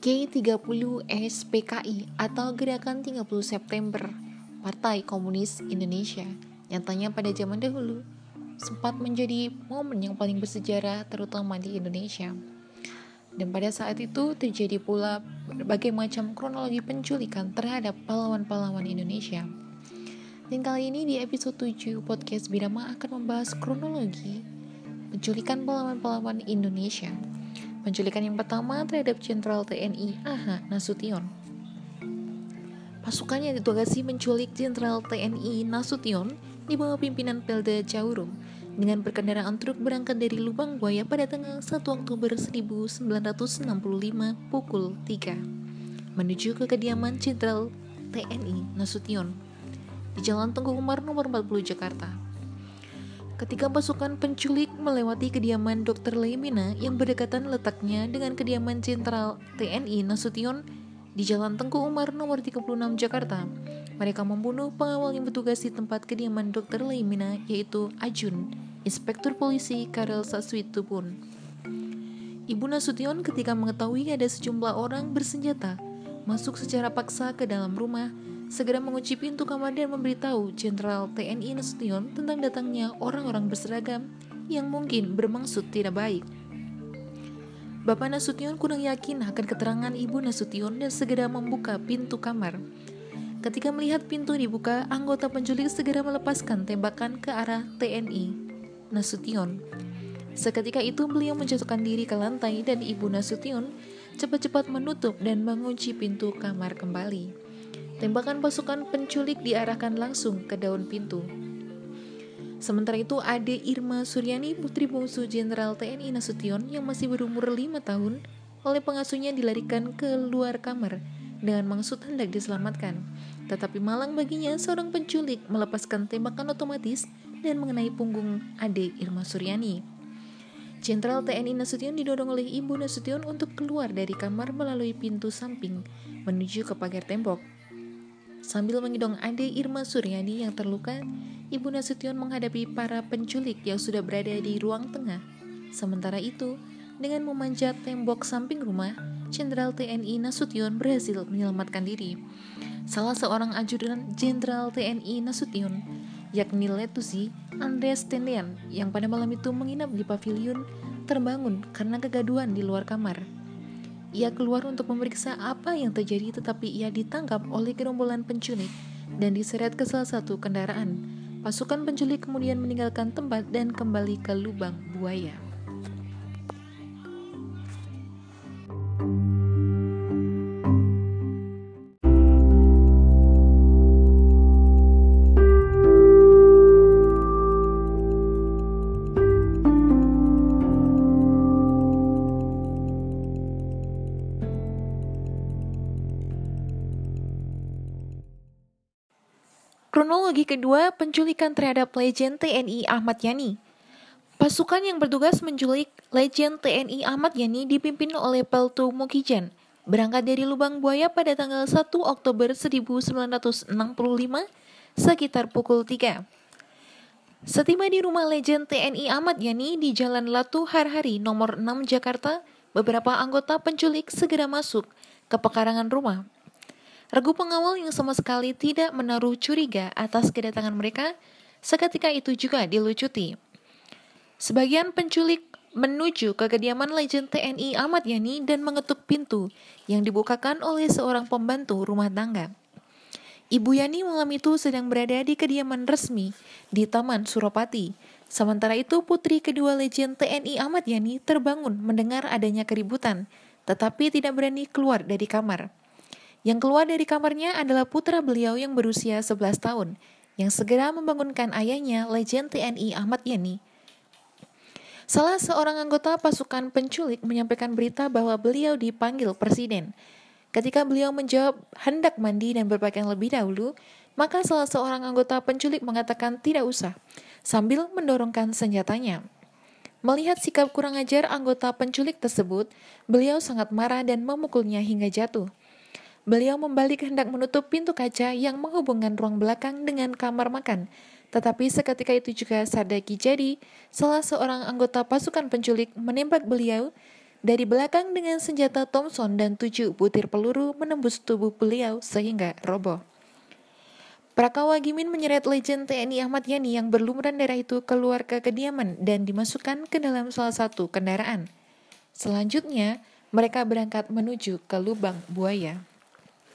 G30 SPKI atau Gerakan 30 September Partai Komunis Indonesia nyatanya pada zaman dahulu sempat menjadi momen yang paling bersejarah terutama di Indonesia. Dan pada saat itu terjadi pula berbagai macam kronologi penculikan terhadap pahlawan-pahlawan Indonesia. Dan kali ini di episode 7 podcast Birama akan membahas kronologi penculikan pahlawan-pahlawan Indonesia. Penculikan yang pertama terhadap Jenderal TNI AH Nasution. Pasukannya ditugasi menculik Jenderal TNI Nasution di bawah pimpinan Pelda Jauro dengan berkendaraan truk berangkat dari Lubang Buaya pada tanggal 1 Oktober 1965 pukul 3 menuju ke kediaman Jenderal TNI Nasution di Jalan Tengku Umar nomor 40 Jakarta. Ketika pasukan penculik melewati kediaman Dr. Lemina yang berdekatan letaknya dengan kediaman Jenderal TNI Nasution di Jalan Tengku Umar nomor 36 Jakarta, mereka membunuh pengawal yang bertugas di tempat kediaman Dr. Lemina yaitu Ajun, Inspektur Polisi Karel Saswitupun. Ibu Nasution ketika mengetahui ada sejumlah orang bersenjata masuk secara paksa ke dalam rumah segera mengunci pintu kamar dan memberitahu Jenderal TNI Nasution tentang datangnya orang-orang berseragam yang mungkin bermaksud tidak baik. Bapak Nasution kurang yakin akan keterangan Ibu Nasution dan segera membuka pintu kamar. Ketika melihat pintu dibuka, anggota penculik segera melepaskan tembakan ke arah TNI Nasution. Seketika itu beliau menjatuhkan diri ke lantai dan Ibu Nasution cepat-cepat menutup dan mengunci pintu kamar kembali. Tembakan pasukan penculik diarahkan langsung ke daun pintu. Sementara itu, Ade Irma Suryani, putri bungsu Jenderal TNI Nasution yang masih berumur 5 tahun, oleh pengasuhnya dilarikan ke luar kamar dengan maksud hendak diselamatkan. Tetapi malang baginya, seorang penculik melepaskan tembakan otomatis dan mengenai punggung Ade Irma Suryani. Jenderal TNI Nasution didorong oleh Ibu Nasution untuk keluar dari kamar melalui pintu samping menuju ke pagar tembok. Sambil mengidong Ade Irma Suryani yang terluka, Ibu Nasution menghadapi para penculik yang sudah berada di ruang tengah. Sementara itu, dengan memanjat tembok samping rumah, Jenderal TNI Nasution berhasil menyelamatkan diri. Salah seorang ajudan Jenderal TNI Nasution, yakni Letusi Andreas Tendian, yang pada malam itu menginap di pavilion, terbangun karena kegaduhan di luar kamar. Ia keluar untuk memeriksa apa yang terjadi tetapi ia ditangkap oleh gerombolan penculik dan diseret ke salah satu kendaraan. Pasukan penculik kemudian meninggalkan tempat dan kembali ke lubang buaya. Kronologi kedua, penculikan terhadap legend TNI Ahmad Yani. Pasukan yang bertugas menculik legend TNI Ahmad Yani dipimpin oleh Peltu Mukijan, berangkat dari Lubang Buaya pada tanggal 1 Oktober 1965 sekitar pukul 3. Setiba di rumah legend TNI Ahmad Yani di Jalan Latu Harhari nomor 6 Jakarta, beberapa anggota penculik segera masuk ke pekarangan rumah Regu pengawal yang sama sekali tidak menaruh curiga atas kedatangan mereka, seketika itu juga dilucuti. Sebagian penculik menuju ke kediaman legend TNI Ahmad Yani dan mengetuk pintu yang dibukakan oleh seorang pembantu rumah tangga. Ibu Yani malam itu sedang berada di kediaman resmi di Taman Suropati. Sementara itu putri kedua legend TNI Ahmad Yani terbangun mendengar adanya keributan, tetapi tidak berani keluar dari kamar. Yang keluar dari kamarnya adalah putra beliau yang berusia 11 tahun, yang segera membangunkan ayahnya, legend TNI Ahmad Yani. Salah seorang anggota pasukan penculik menyampaikan berita bahwa beliau dipanggil presiden. Ketika beliau menjawab hendak mandi dan berpakaian lebih dahulu, maka salah seorang anggota penculik mengatakan tidak usah, sambil mendorongkan senjatanya. Melihat sikap kurang ajar anggota penculik tersebut, beliau sangat marah dan memukulnya hingga jatuh. Beliau membalik hendak menutup pintu kaca yang menghubungkan ruang belakang dengan kamar makan Tetapi seketika itu juga Sardaki jadi salah seorang anggota pasukan penculik menembak beliau dari belakang dengan senjata Thompson dan tujuh butir peluru menembus tubuh beliau sehingga roboh. Prakawa Gimin menyeret legend TNI Ahmad Yani yang berlumuran darah itu keluar ke kediaman dan dimasukkan ke dalam salah satu kendaraan. Selanjutnya, mereka berangkat menuju ke lubang buaya.